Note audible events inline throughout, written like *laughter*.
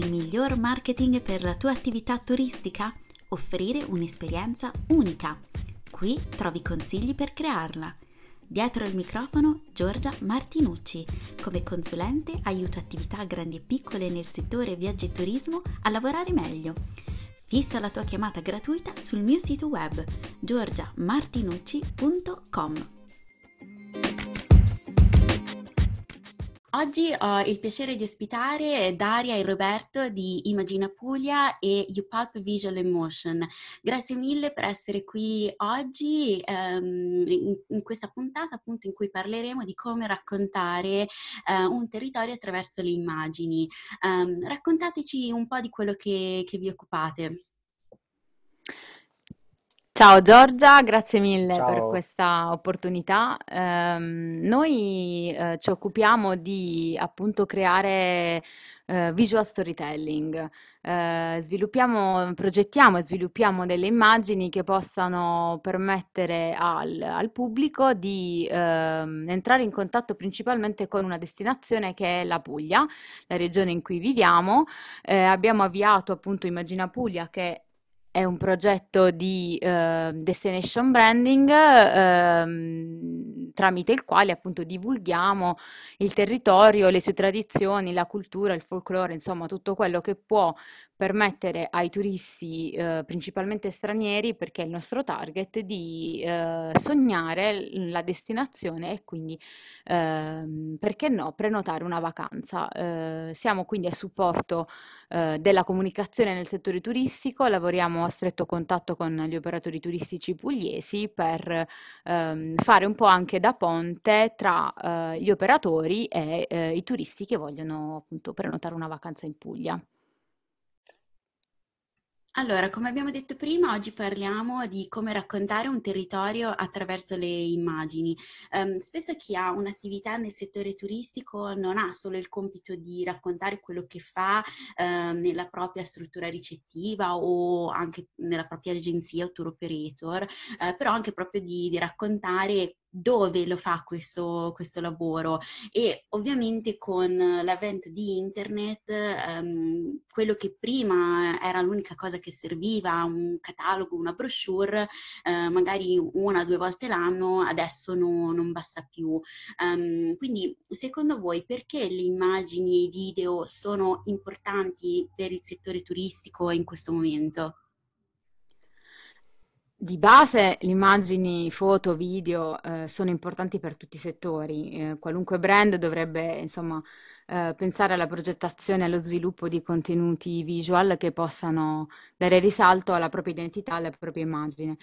il miglior marketing per la tua attività turistica? Offrire un'esperienza unica. Qui trovi consigli per crearla. Dietro il microfono Giorgia Martinucci. Come consulente aiuto attività grandi e piccole nel settore viaggi e turismo a lavorare meglio. Fissa la tua chiamata gratuita sul mio sito web giorgiamartinucci.com. Oggi ho il piacere di ospitare Daria e Roberto di Imagina Puglia e UPulp Visual Emotion. Grazie mille per essere qui oggi um, in, in, questa puntata appunto in cui parleremo di come raccontare uh, un territorio attraverso le immagini. Um, raccontateci un po' di quello che, che vi occupate. Ciao Giorgia, grazie mille Ciao. per questa opportunità. Eh, noi eh, ci occupiamo di appunto creare eh, visual storytelling. Eh, sviluppiamo, progettiamo e sviluppiamo delle immagini che possano permettere al, al pubblico di ehm, entrare in contatto principalmente con una destinazione che è la Puglia, la regione in cui viviamo. Eh, abbiamo avviato appunto Immagina Puglia che è un progetto di eh, destination branding eh, tramite il quale appunto divulghiamo il territorio, le sue tradizioni, la cultura, il folklore, insomma tutto quello che può permettere ai turisti, eh, principalmente stranieri, perché è il nostro target, di eh, sognare la destinazione e quindi, ehm, perché no, prenotare una vacanza. Eh, siamo quindi a supporto eh, della comunicazione nel settore turistico, lavoriamo a stretto contatto con gli operatori turistici pugliesi per ehm, fare un po' anche da ponte tra eh, gli operatori e eh, i turisti che vogliono appunto prenotare una vacanza in Puglia. Allora, come abbiamo detto prima, oggi parliamo di come raccontare un territorio attraverso le immagini. Um, spesso chi ha un'attività nel settore turistico non ha solo il compito di raccontare quello che fa um, nella propria struttura ricettiva o anche nella propria agenzia o tour operator, uh, però anche proprio di, di raccontare dove lo fa questo, questo, lavoro e ovviamente con l'avvento di internet um, quello che prima era l'unica cosa che serviva, un catalogo, una brochure, uh, magari una o due volte l'anno, adesso no, non basta più. Um, quindi secondo voi perché le immagini e i video sono importanti per il settore turistico in questo momento? Di base le immagini, foto, video eh, sono importanti per tutti i settori. Eh, qualunque brand dovrebbe, insomma, eh, pensare alla progettazione e allo sviluppo di contenuti visual che possano dare risalto alla propria identità, alla propria immagine.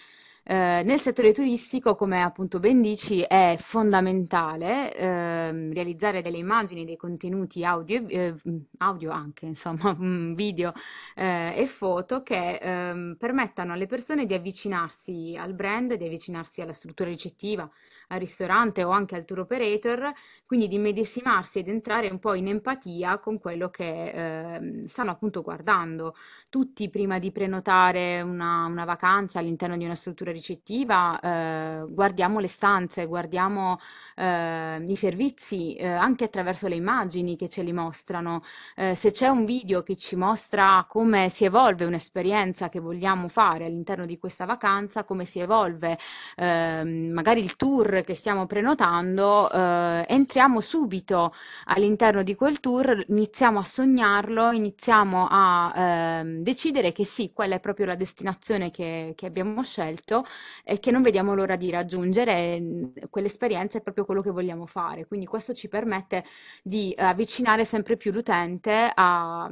Eh, nel settore turistico, come appunto ben dici, è fondamentale eh, realizzare delle immagini, dei contenuti audio, eh, audio anche, insomma, *laughs* video eh, e foto che ehm, permettano alle persone di avvicinarsi al brand, di avvicinarsi alla struttura ricettiva, al ristorante o anche al tour operator, quindi di medesimarsi ed entrare un po' in empatia con quello che eh, stanno appunto guardando. Tutti prima di prenotare una, una vacanza all'interno di una struttura ricettiva eh, guardiamo le stanze, guardiamo eh, i servizi eh, anche attraverso le immagini che ce li mostrano. Eh, se c'è un video che ci mostra come si evolve un'esperienza che vogliamo fare all'interno di questa vacanza, come si evolve ehm, magari il tour che stiamo prenotando, eh, entriamo subito all'interno di quel tour, iniziamo a sognarlo, iniziamo a eh, decidere che sì, quella è proprio la destinazione che, che, abbiamo scelto e che non vediamo l'ora di raggiungere. Quell'esperienza è proprio quello che vogliamo fare. Quindi questo ci permette di avvicinare sempre più l'utente a,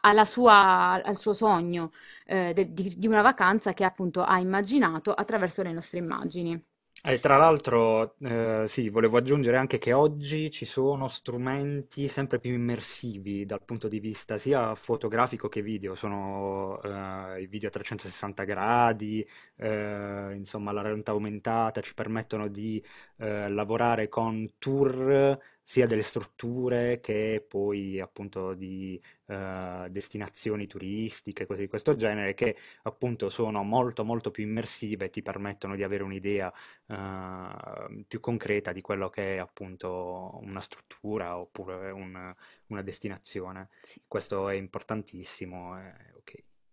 a, sua, al suo sogno eh, di, di una vacanza che appunto ha immaginato attraverso le nostre immagini. E tra l'altro, eh, sì, volevo aggiungere anche che oggi ci sono strumenti sempre più immersivi dal punto di vista sia fotografico che video, sono eh, i video a 360 gradi, eh, insomma la realtà aumentata ci permettono di eh, lavorare con tour sia delle strutture che poi appunto di eh, destinazioni turistiche, cose di questo genere, che appunto sono molto molto più immersive e ti permettono di avere un'idea eh, più concreta di quello che è appunto una struttura oppure un- una destinazione. Sì. Questo è importantissimo, ok,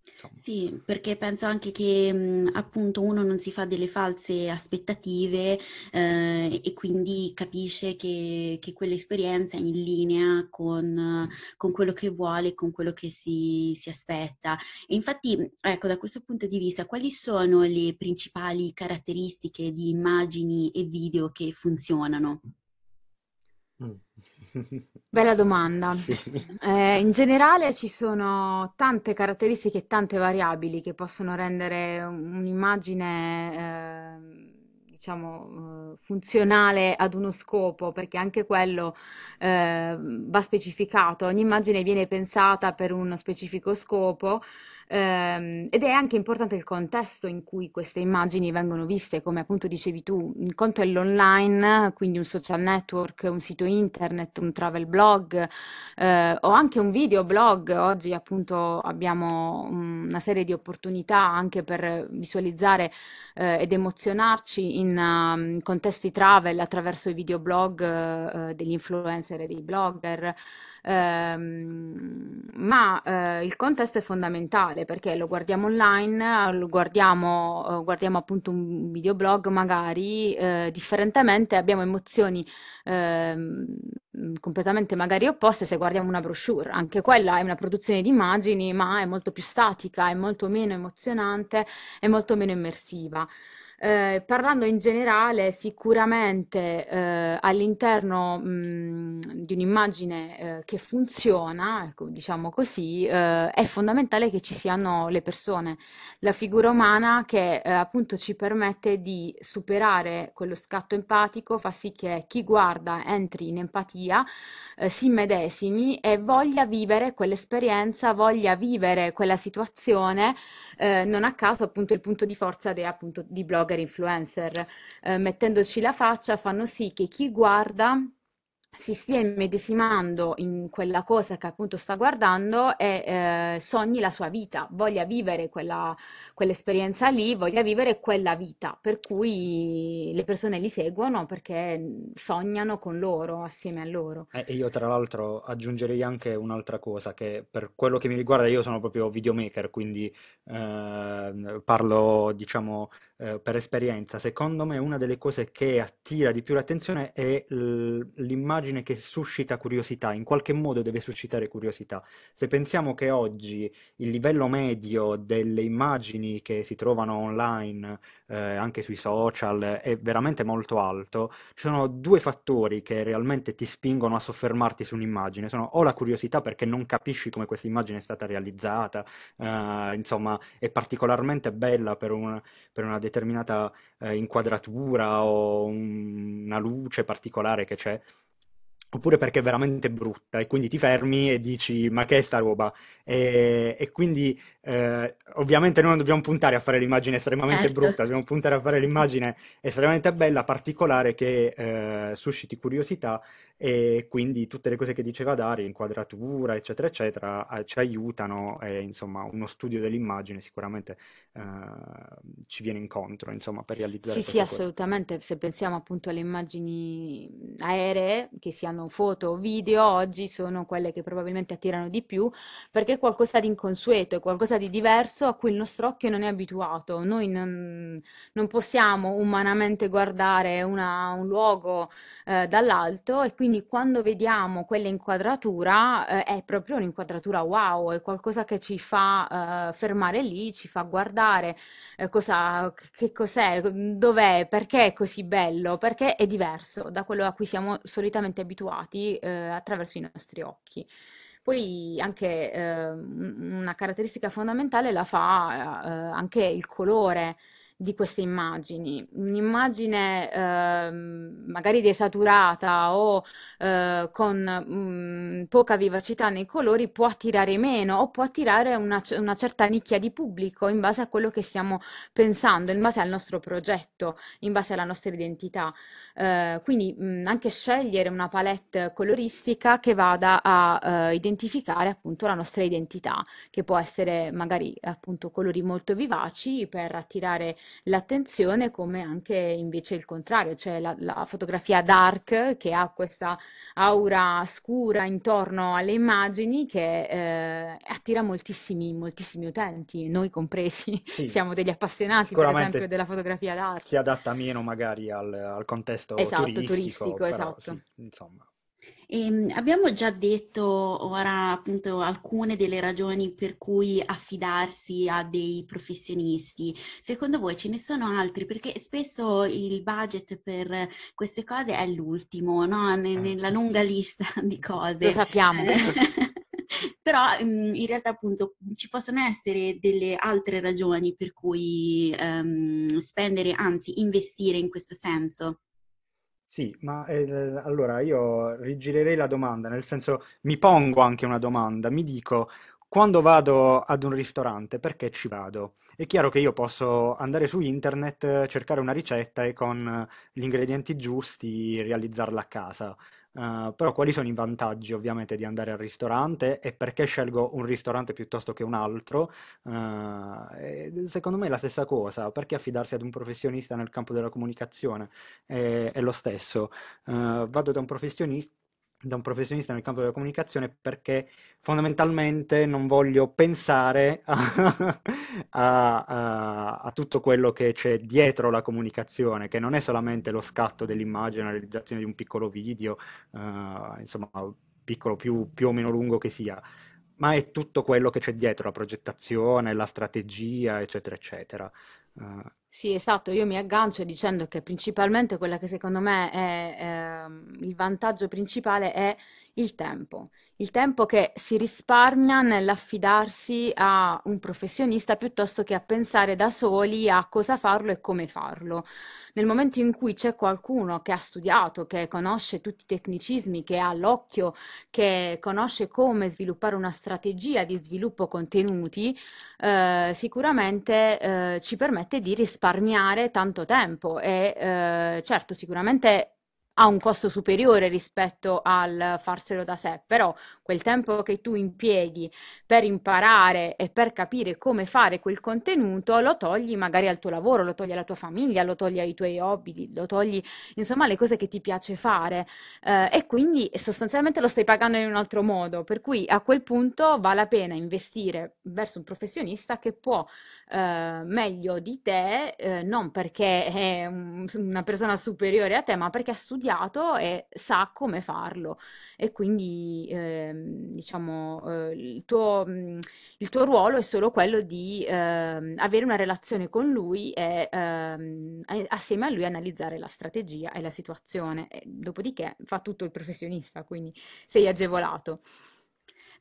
insomma. Sì, perché penso anche che mh, appunto uno non si fa delle false aspettative eh, e quindi capisce che, che quell'esperienza è in linea con, con quello che vuole, con quello che si, si aspetta. E infatti, ecco, da questo punto di vista, quali sono le principali caratteristiche di immagini e video che funzionano? Mm. Bella domanda. *laughs* Eh, in generale ci sono tante caratteristiche e tante variabili che possono rendere un'immagine, eh, diciamo, eh, funzionale ad uno scopo, perché anche quello eh, va specificato. Ogni immagine viene pensata per uno specifico scopo. Ehm, ed è anche importante il contesto in cui queste immagini vengono viste, come appunto dicevi tu, un conto è l'online, quindi un social network, un sito internet, un travel blog eh, o anche un video blog. Oggi appunto abbiamo una serie di opportunità anche per visualizzare eh, ed emozionarci in um, contesti travel attraverso i videoblog eh, degli influencer e dei blogger. Ehm, ma eh, il contesto è fondamentale perché lo guardiamo online, lo guardiamo, eh, guardiamo appunto un videoblog magari, eh, differentemente abbiamo emozioni ehm, completamente magari opposte se guardiamo una brochure. Anche quella è una produzione di immagini, ma è molto più statica, è molto meno emozionante, è molto meno immersiva. Eh, parlando in generale, sicuramente eh, all'interno di un'immagine eh, che funziona, ecco, diciamo così, eh, è fondamentale che ci siano le persone, la figura umana che eh, appunto ci permette di superare quello scatto empatico, fa sì che chi guarda entri in empatia, eh, si immedesimi e voglia vivere quell'esperienza, voglia vivere quella situazione, non a caso appunto il punto di forza de, appunto, di blog blogger, influencer, eh, mettendoci la faccia, fanno sì che chi guarda si stia immedesimando in quella cosa che appunto sta guardando e eh, sogni la sua vita, voglia vivere quella, quell'esperienza lì, voglia vivere quella vita, per cui le persone li seguono perché sognano con loro, assieme a loro. Eh, E io tra l'altro aggiungerei anche un'altra cosa, che per quello che mi riguarda io sono proprio videomaker, quindi eh, parlo diciamo eh, per esperienza. Secondo me una delle cose che attira di più l'attenzione è l'immagine che suscita curiosità, in qualche modo deve suscitare curiosità. Se pensiamo che oggi il livello medio delle immagini che si trovano online, eh, anche sui social, è veramente molto alto, ci sono due fattori che realmente ti spingono a soffermarti su un'immagine. Sono o la curiosità perché non capisci come questa immagine è stata realizzata, eh, insomma, è particolarmente bella per un- per una determinata eh, inquadratura o un- una luce particolare che c'è. Oppure perché è veramente brutta e quindi ti fermi e dici ma che è sta roba? E, e quindi eh, ovviamente noi non dobbiamo puntare a fare l'immagine estremamente Certo. brutta, dobbiamo puntare a fare l'immagine estremamente bella, particolare, che eh, susciti curiosità e quindi tutte le cose che diceva Dario, inquadratura, eccetera, eccetera, eh, ci aiutano e insomma uno studio dell'immagine sicuramente eh, ci viene incontro, insomma, per Sì, realizzare sì, cosa. assolutamente. Se pensiamo appunto alle immagini aeree, che siano foto o video, oggi sono quelle che probabilmente attirano di più perché è qualcosa di inconsueto, è qualcosa di diverso a cui il nostro occhio non è abituato. Noi non, non possiamo umanamente guardare una- un luogo eh, dall'alto e quindi quando vediamo quell'inquadratura eh, è proprio un'inquadratura wow, è qualcosa che ci fa eh, fermare lì, ci fa guardare eh, cosa, che cos'è, dov'è, perché è così bello, perché è diverso da quello a cui siamo solitamente abituati eh, attraverso i nostri occhi. Poi anche eh, un- una caratteristica fondamentale la fa eh, anche il colore di queste immagini. Un'immagine eh, magari desaturata o eh, con mh, mm, poca vivacità nei colori può attirare meno o può attirare una, una, certa nicchia di pubblico in base a quello che stiamo pensando, in base al nostro progetto, in base alla nostra identità. Eh, quindi mh, mm, anche scegliere una palette coloristica che vada a eh, identificare appunto la nostra identità, che può essere magari appunto colori molto vivaci per attirare l'attenzione, come anche invece il contrario, cioè la, la fotografia dark che ha questa aura scura intorno alle immagini che eh, attira moltissimi, moltissimi utenti, noi compresi, Sì, *laughs* siamo degli appassionati per esempio della fotografia dark. si adatta meno magari al, al contesto Esatto, turistico, turistico, esatto. sì, insomma. Ehm, abbiamo già detto ora appunto alcune delle ragioni per cui affidarsi a dei professionisti. Secondo voi ce ne sono altri? Perché spesso il budget per queste cose è l'ultimo, no? Eh. Nella lunga lista *laughs* di Lo cose. sappiamo. *laughs* Però mm, in realtà appunto ci possono essere delle altre ragioni per cui ehm, spendere, anzi investire in questo senso. Sì, ma eh, allora io rigirerei la domanda, nel senso mi pongo anche una domanda, mi dico, quando vado ad un ristorante, perché ci vado? È chiaro che io posso andare su internet, cercare una ricetta e con eh, gli ingredienti giusti realizzarla a casa. Eh, però quali sono i vantaggi ovviamente di andare al ristorante e perché scelgo un ristorante piuttosto che un altro? Eh, e secondo me è la stessa cosa, perché affidarsi ad un professionista nel campo della comunicazione? È, è lo stesso. Eh, vado da un professionista, da un professionista nel campo della comunicazione perché fondamentalmente non voglio pensare a, *laughs* a- a- a tutto quello che c'è dietro la comunicazione, che non è solamente lo scatto dell'immagine, la realizzazione di un piccolo video, eh, insomma, piccolo più, più o meno lungo che sia, ma è tutto quello che c'è dietro, la progettazione, la strategia, eccetera, eccetera. Eh, Sì, esatto, io mi aggancio dicendo che principalmente quella che secondo me è ehm, il vantaggio principale è il tempo, il tempo che si risparmia nell'affidarsi a un professionista piuttosto che a pensare da soli a cosa farlo e come farlo. Nel momento in cui c'è qualcuno che ha studiato, che conosce tutti i tecnicismi, che ha l'occhio, che conosce come sviluppare una strategia di sviluppo contenuti, eh, sicuramente eh, ci permette di risparmiare tanto tempo e eh, certo sicuramente ha un costo superiore rispetto al farselo da sé, però quel tempo che tu impieghi per imparare e per capire come fare quel contenuto lo togli magari al tuo lavoro, lo togli alla tua famiglia, lo togli ai tuoi hobby, lo togli insomma alle cose che ti piace fare eh, e quindi sostanzialmente lo stai pagando in un altro modo, per cui a quel punto vale la pena investire verso un professionista che può eh, meglio di te, eh, non perché è un- una persona superiore a te, ma perché ha studiato e sa come farlo. E quindi, ehm, diciamo, eh, il tuo, mh, il tuo ruolo è solo quello di ehm, avere una relazione con lui ehm, e assieme a lui analizzare la strategia e la situazione. E dopodiché fa tutto il professionista, quindi sei agevolato.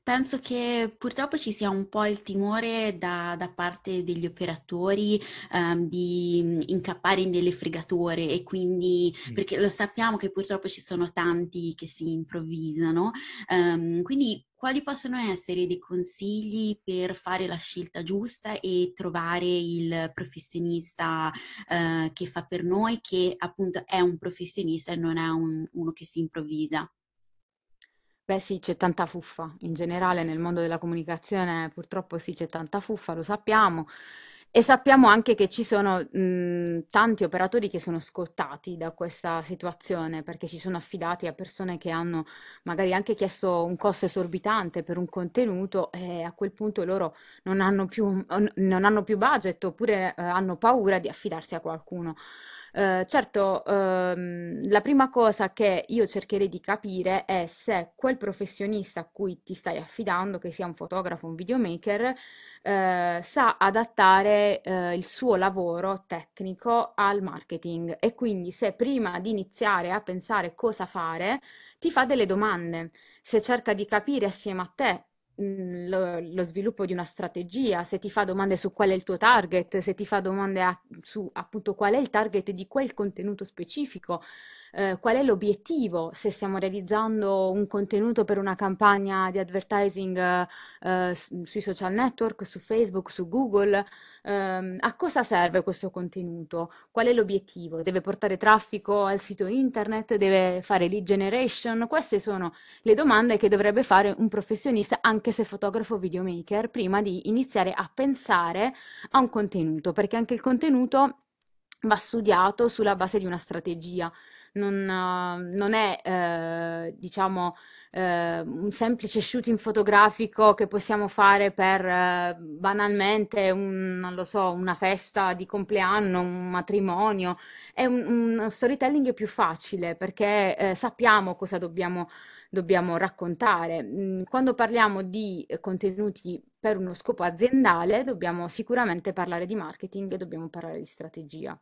Penso che purtroppo ci sia un po' il timore da, da parte degli operatori ehm, di mm, incappare in delle fregature e quindi, mm. perché lo sappiamo che purtroppo ci sono tanti che si improvvisano, ehm, quindi quali possono essere dei consigli per fare la scelta giusta e trovare il professionista eh, che fa per noi, che appunto è un professionista e non è un- uno che si improvvisa? Beh sì, c'è tanta fuffa, in generale nel mondo della comunicazione purtroppo sì, c'è tanta fuffa, lo sappiamo, e sappiamo anche che ci sono mh, tanti operatori che sono scottati da questa situazione perché si sono affidati a persone che hanno magari anche chiesto un costo esorbitante per un contenuto e a quel punto loro non hanno più, non hanno più budget oppure eh, hanno paura di affidarsi a qualcuno. Eh, certo, ehm, la prima cosa che io cercherei di capire è se quel professionista a cui ti stai affidando, che sia un fotografo, un videomaker, eh, sa adattare eh, il suo lavoro tecnico al marketing e quindi se prima di iniziare a pensare cosa fare, ti fa delle domande, se cerca di capire assieme a te lo, lo sviluppo di una strategia, se ti fa domande su qual è il tuo target, se ti fa domande a- su appunto qual è il target di quel contenuto specifico, eh, qual è l'obiettivo, se stiamo realizzando un contenuto per una campagna di advertising eh, eh, sui social network, su Facebook, su Google, ehm, a cosa serve questo contenuto? Qual è l'obiettivo? Deve portare traffico al sito internet? Deve fare lead generation? Queste sono le domande che dovrebbe fare un professionista, anche se fotografo o videomaker, prima di iniziare a pensare a un contenuto, perché anche il contenuto va studiato sulla base di una strategia non, non è, eh, diciamo, eh, un semplice shooting fotografico che possiamo fare per eh, banalmente un, so, una festa di compleanno, un matrimonio. È un, un storytelling più facile perché eh, sappiamo cosa dobbiamo dobbiamo raccontare. Mm, quando parliamo di contenuti per uno scopo aziendale, dobbiamo sicuramente parlare di marketing e dobbiamo parlare di strategia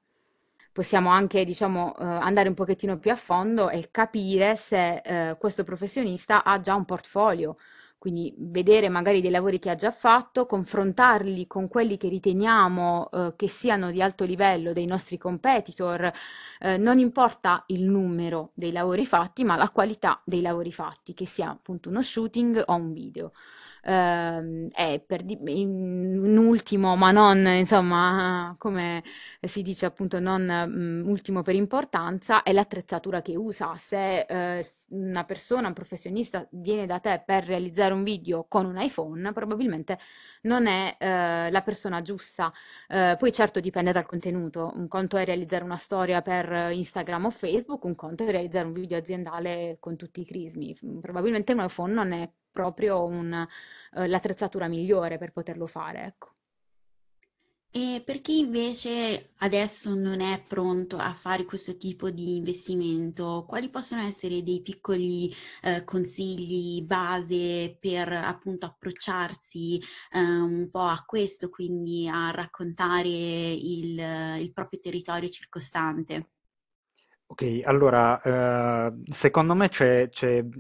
possiamo anche, diciamo, eh, andare un pochettino più a fondo e capire se eh, questo professionista ha già un portfolio, quindi vedere magari dei lavori che ha già fatto, confrontarli con quelli che riteniamo eh, che siano di alto livello dei nostri competitor, eh, non importa il numero dei lavori fatti, ma la qualità dei lavori fatti, che sia appunto uno shooting o un video eh, è per di- in ultimo, ma non insomma, come si dice appunto, non mh, ultimo per importanza, è l'attrezzatura che usa. Se eh, una persona, un professionista viene da te per realizzare un video con un iPhone, probabilmente non è eh, la persona giusta. Eh, poi certo dipende dal contenuto, un conto è realizzare una storia per Instagram o Facebook, un conto è realizzare un video aziendale con tutti i crismi. Probabilmente un iPhone non è proprio un, eh, l'attrezzatura migliore per poterlo fare, ecco. E per chi invece adesso non è pronto a fare questo tipo di investimento, quali possono essere dei piccoli eh, consigli base per appunto approcciarsi eh, un po' a questo, quindi a raccontare il, il proprio territorio circostante? Ok, allora, eh, secondo me c'è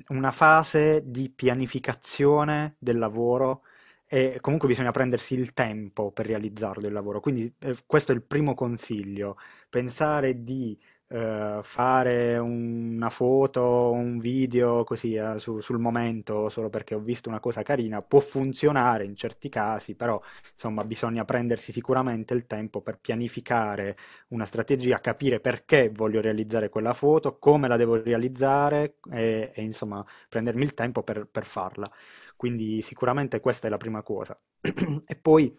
una fase di pianificazione del lavoro e comunque bisogna prendersi il tempo per realizzarlo il lavoro. Quindi eh, questo è il primo consiglio, pensare di eh, fare una foto, un video così eh, su- sul momento solo perché ho visto una cosa carina può funzionare in certi casi, però insomma bisogna prendersi sicuramente il tempo per pianificare una strategia, capire perché voglio realizzare quella foto, come la devo realizzare e, e, insomma prendermi il tempo per, per farla. Quindi sicuramente questa è la prima cosa. *clears throat* e poi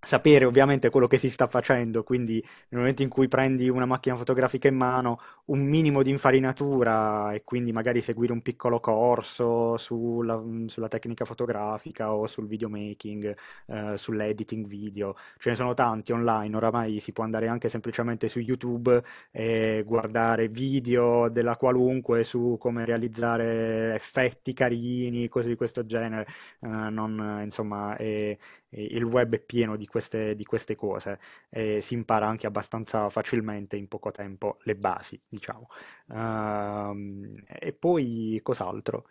sapere ovviamente quello che si sta facendo, quindi nel momento in cui prendi una macchina fotografica in mano, un minimo di infarinatura e quindi magari seguire un piccolo corso sulla, sulla tecnica fotografica o sul videomaking, eh, sull'editing video. Ce ne sono tanti online, oramai si può andare anche semplicemente su YouTube e guardare video della qualunque su come realizzare effetti carini, cose di questo genere. Eh, non, insomma, è, il web è pieno di queste, di queste cose e si impara anche abbastanza facilmente in poco tempo le basi, diciamo. Uh, e poi cos'altro?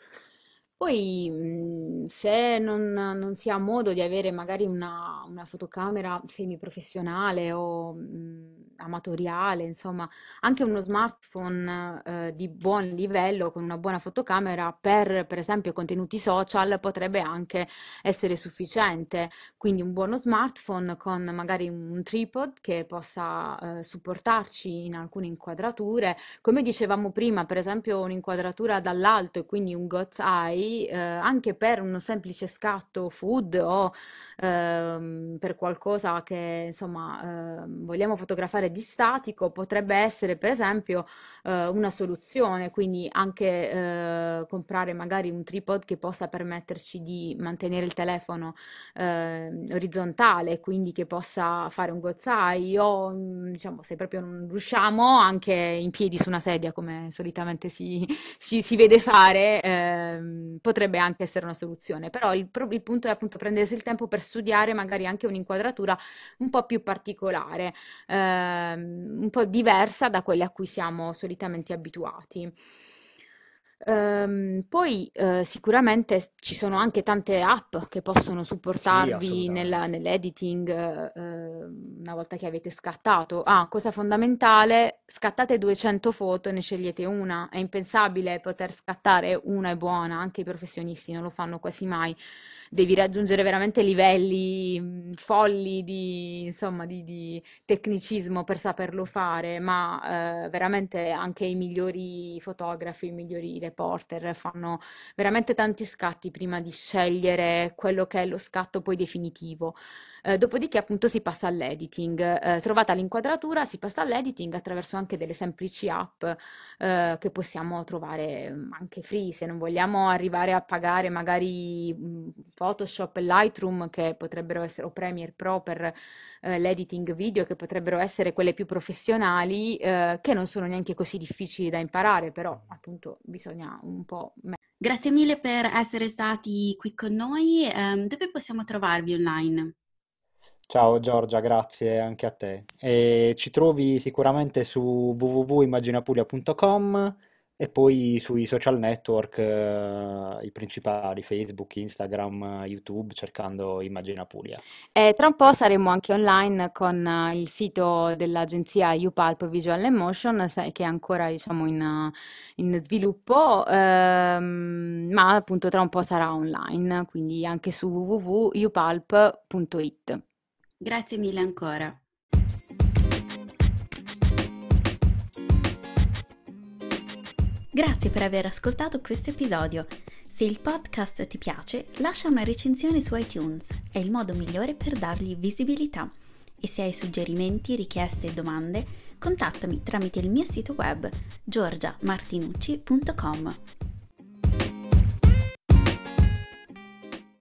Poi, mh, se non, non si ha modo di avere magari una, una fotocamera semiprofessionale o mh, amatoriale, insomma, anche uno smartphone eh, di buon livello con una buona fotocamera per, per esempio, contenuti social potrebbe anche essere sufficiente. Quindi un buono smartphone con magari un tripod che possa eh, supportarci in alcune inquadrature. Come dicevamo prima, per esempio, un'inquadratura dall'alto e quindi un God's Eye eh, anche per un semplice scatto food o ehm, per qualcosa che insomma eh, vogliamo fotografare di statico potrebbe essere per esempio eh, una soluzione, quindi anche eh, comprare magari un tripod che possa permetterci di mantenere il telefono ehm, orizzontale, quindi che possa fare un gozzai o mm, diciamo se proprio non riusciamo anche in piedi su una sedia come solitamente si, *laughs* si, si vede fare, ehm, potrebbe anche essere una soluzione, però il, il punto è appunto prendersi il tempo per studiare magari anche un'inquadratura un po' più particolare, ehm, un po' diversa da quelle a cui siamo solitamente abituati. Ehm, poi eh, sicuramente ci sono anche tante app che possono Sì, supportarvi nella- assolutamente. nell'editing eh, una volta che avete scattato. Ah, cosa fondamentale, scattate 200 foto e ne scegliete una. È impensabile poter scattare una e buona, anche i professionisti non lo fanno quasi mai. Devi raggiungere veramente livelli mh, folli di, insomma, di, di tecnicismo per saperlo fare, ma eh, veramente anche i migliori fotografi, i migliori reporter fanno veramente tanti scatti prima di scegliere quello che è lo scatto poi definitivo. Eh, dopodiché appunto si passa all'editing. Eh, trovata l'inquadratura, si passa all'editing attraverso anche delle semplici app eh, che possiamo trovare mm, anche free, se non vogliamo arrivare a pagare magari mm, Photoshop e Lightroom che potrebbero essere, o Premiere Pro per eh, l'editing video, che potrebbero essere quelle più professionali, eh, che non sono neanche così difficili da imparare, però appunto bisogna un po'... Grazie mille per essere stati qui con noi. Ehm, dove possiamo trovarvi online? Ciao Giorgia, grazie anche a te. E ci trovi sicuramente su www.immaginapulia.com e poi sui social network, eh, i principali, Facebook, Instagram, YouTube, cercando Immagina Puglia. E tra un po' saremo anche online con eh, il sito dell'agenzia UPulp Visual Emotion, che è ancora, diciamo, in, eh, in sviluppo, ehm, ma appunto tra un po' sarà online, quindi anche su www.upulp.it. Grazie mille ancora. Grazie per aver ascoltato questo episodio. Se il podcast ti piace, lascia una recensione su iTunes, è il modo migliore per dargli visibilità. E se hai suggerimenti, richieste e domande, contattami tramite il mio sito web giorgiamartinucci.com.